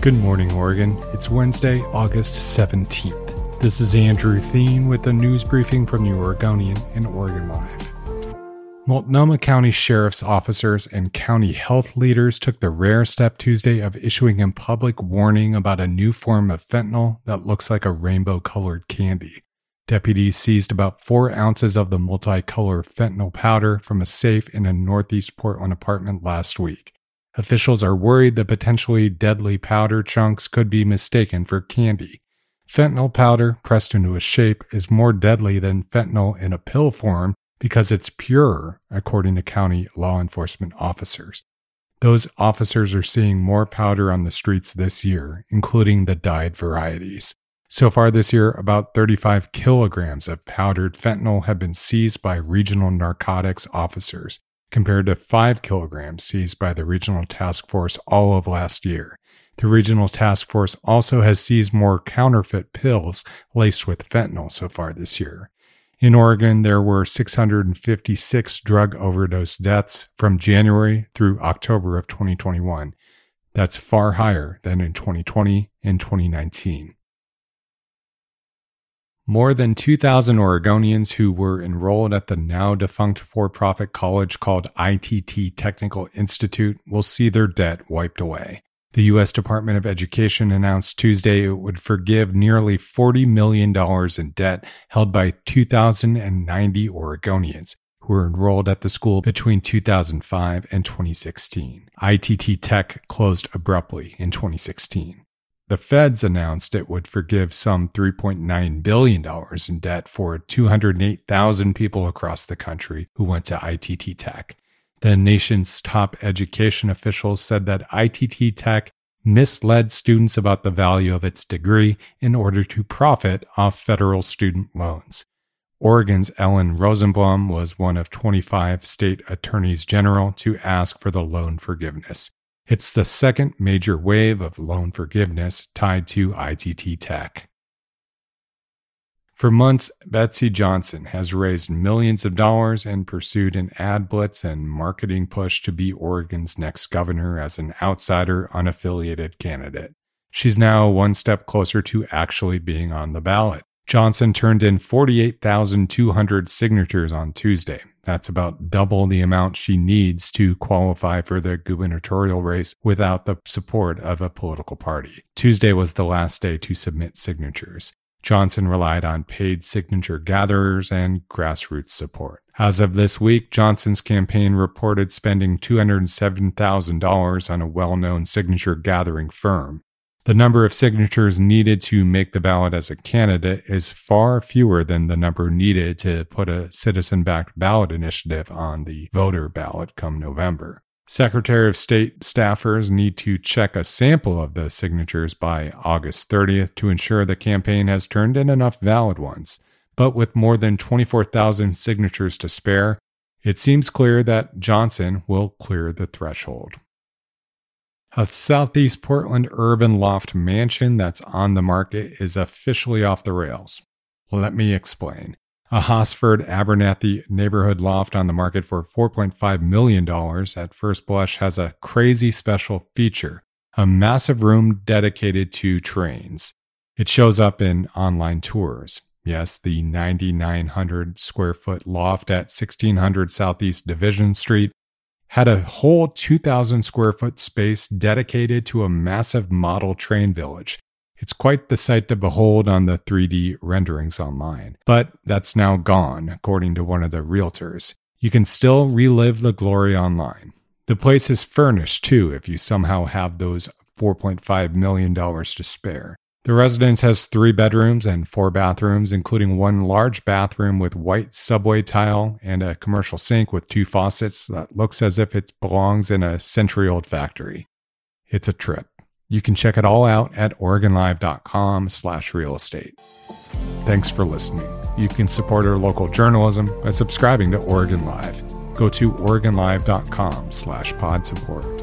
Good morning, Oregon. It's Wednesday, August 17th. This is Andrew Theen with a news briefing from the Oregonian and Oregon Live. Multnomah County Sheriff's officers and county health leaders took the rare step Tuesday of issuing a public warning about a new form of fentanyl that looks like a rainbow colored candy. Deputies seized about four ounces of the multicolor fentanyl powder from a safe in a northeast Portland apartment last week. Officials are worried the potentially deadly powder chunks could be mistaken for candy. Fentanyl powder, pressed into a shape, is more deadly than fentanyl in a pill form because it's purer, according to county law enforcement officers. Those officers are seeing more powder on the streets this year, including the dyed varieties. So far this year, about 35 kilograms of powdered fentanyl have been seized by regional narcotics officers compared to 5 kilograms seized by the Regional Task Force all of last year. The Regional Task Force also has seized more counterfeit pills laced with fentanyl so far this year. In Oregon, there were 656 drug overdose deaths from January through October of 2021. That's far higher than in 2020 and 2019. More than 2,000 Oregonians who were enrolled at the now defunct for profit college called ITT Technical Institute will see their debt wiped away. The U.S. Department of Education announced Tuesday it would forgive nearly $40 million in debt held by 2,090 Oregonians who were enrolled at the school between 2005 and 2016. ITT Tech closed abruptly in 2016. The feds announced it would forgive some $3.9 billion in debt for 208,000 people across the country who went to ITT Tech. The nation's top education officials said that ITT Tech misled students about the value of its degree in order to profit off federal student loans. Oregon's Ellen Rosenblum was one of 25 state attorneys general to ask for the loan forgiveness. It's the second major wave of loan forgiveness tied to ITT Tech. For months, Betsy Johnson has raised millions of dollars and pursued an ad blitz and marketing push to be Oregon's next governor as an outsider, unaffiliated candidate. She's now one step closer to actually being on the ballot. Johnson turned in 48,200 signatures on Tuesday. That's about double the amount she needs to qualify for the gubernatorial race without the support of a political party. Tuesday was the last day to submit signatures. Johnson relied on paid signature gatherers and grassroots support. As of this week, Johnson's campaign reported spending $207,000 on a well known signature gathering firm. The number of signatures needed to make the ballot as a candidate is far fewer than the number needed to put a citizen backed ballot initiative on the voter ballot come November. Secretary of State staffers need to check a sample of the signatures by August 30th to ensure the campaign has turned in enough valid ones. But with more than 24,000 signatures to spare, it seems clear that Johnson will clear the threshold. A Southeast Portland urban loft mansion that's on the market is officially off the rails. Let me explain. A Hosford Abernethy neighborhood loft on the market for $4.5 million at first blush has a crazy special feature a massive room dedicated to trains. It shows up in online tours. Yes, the 9,900 square foot loft at 1600 Southeast Division Street had a whole 2,000 square foot space dedicated to a massive model train village. It's quite the sight to behold on the 3D renderings online. But that's now gone, according to one of the realtors. You can still relive the glory online. The place is furnished too if you somehow have those $4.5 million to spare. The residence has three bedrooms and four bathrooms, including one large bathroom with white subway tile and a commercial sink with two faucets that looks as if it belongs in a century old factory. It's a trip. You can check it all out at OregonLive.com slash real estate. Thanks for listening. You can support our local journalism by subscribing to Oregon Live. Go to OregonLive.com slash pod support.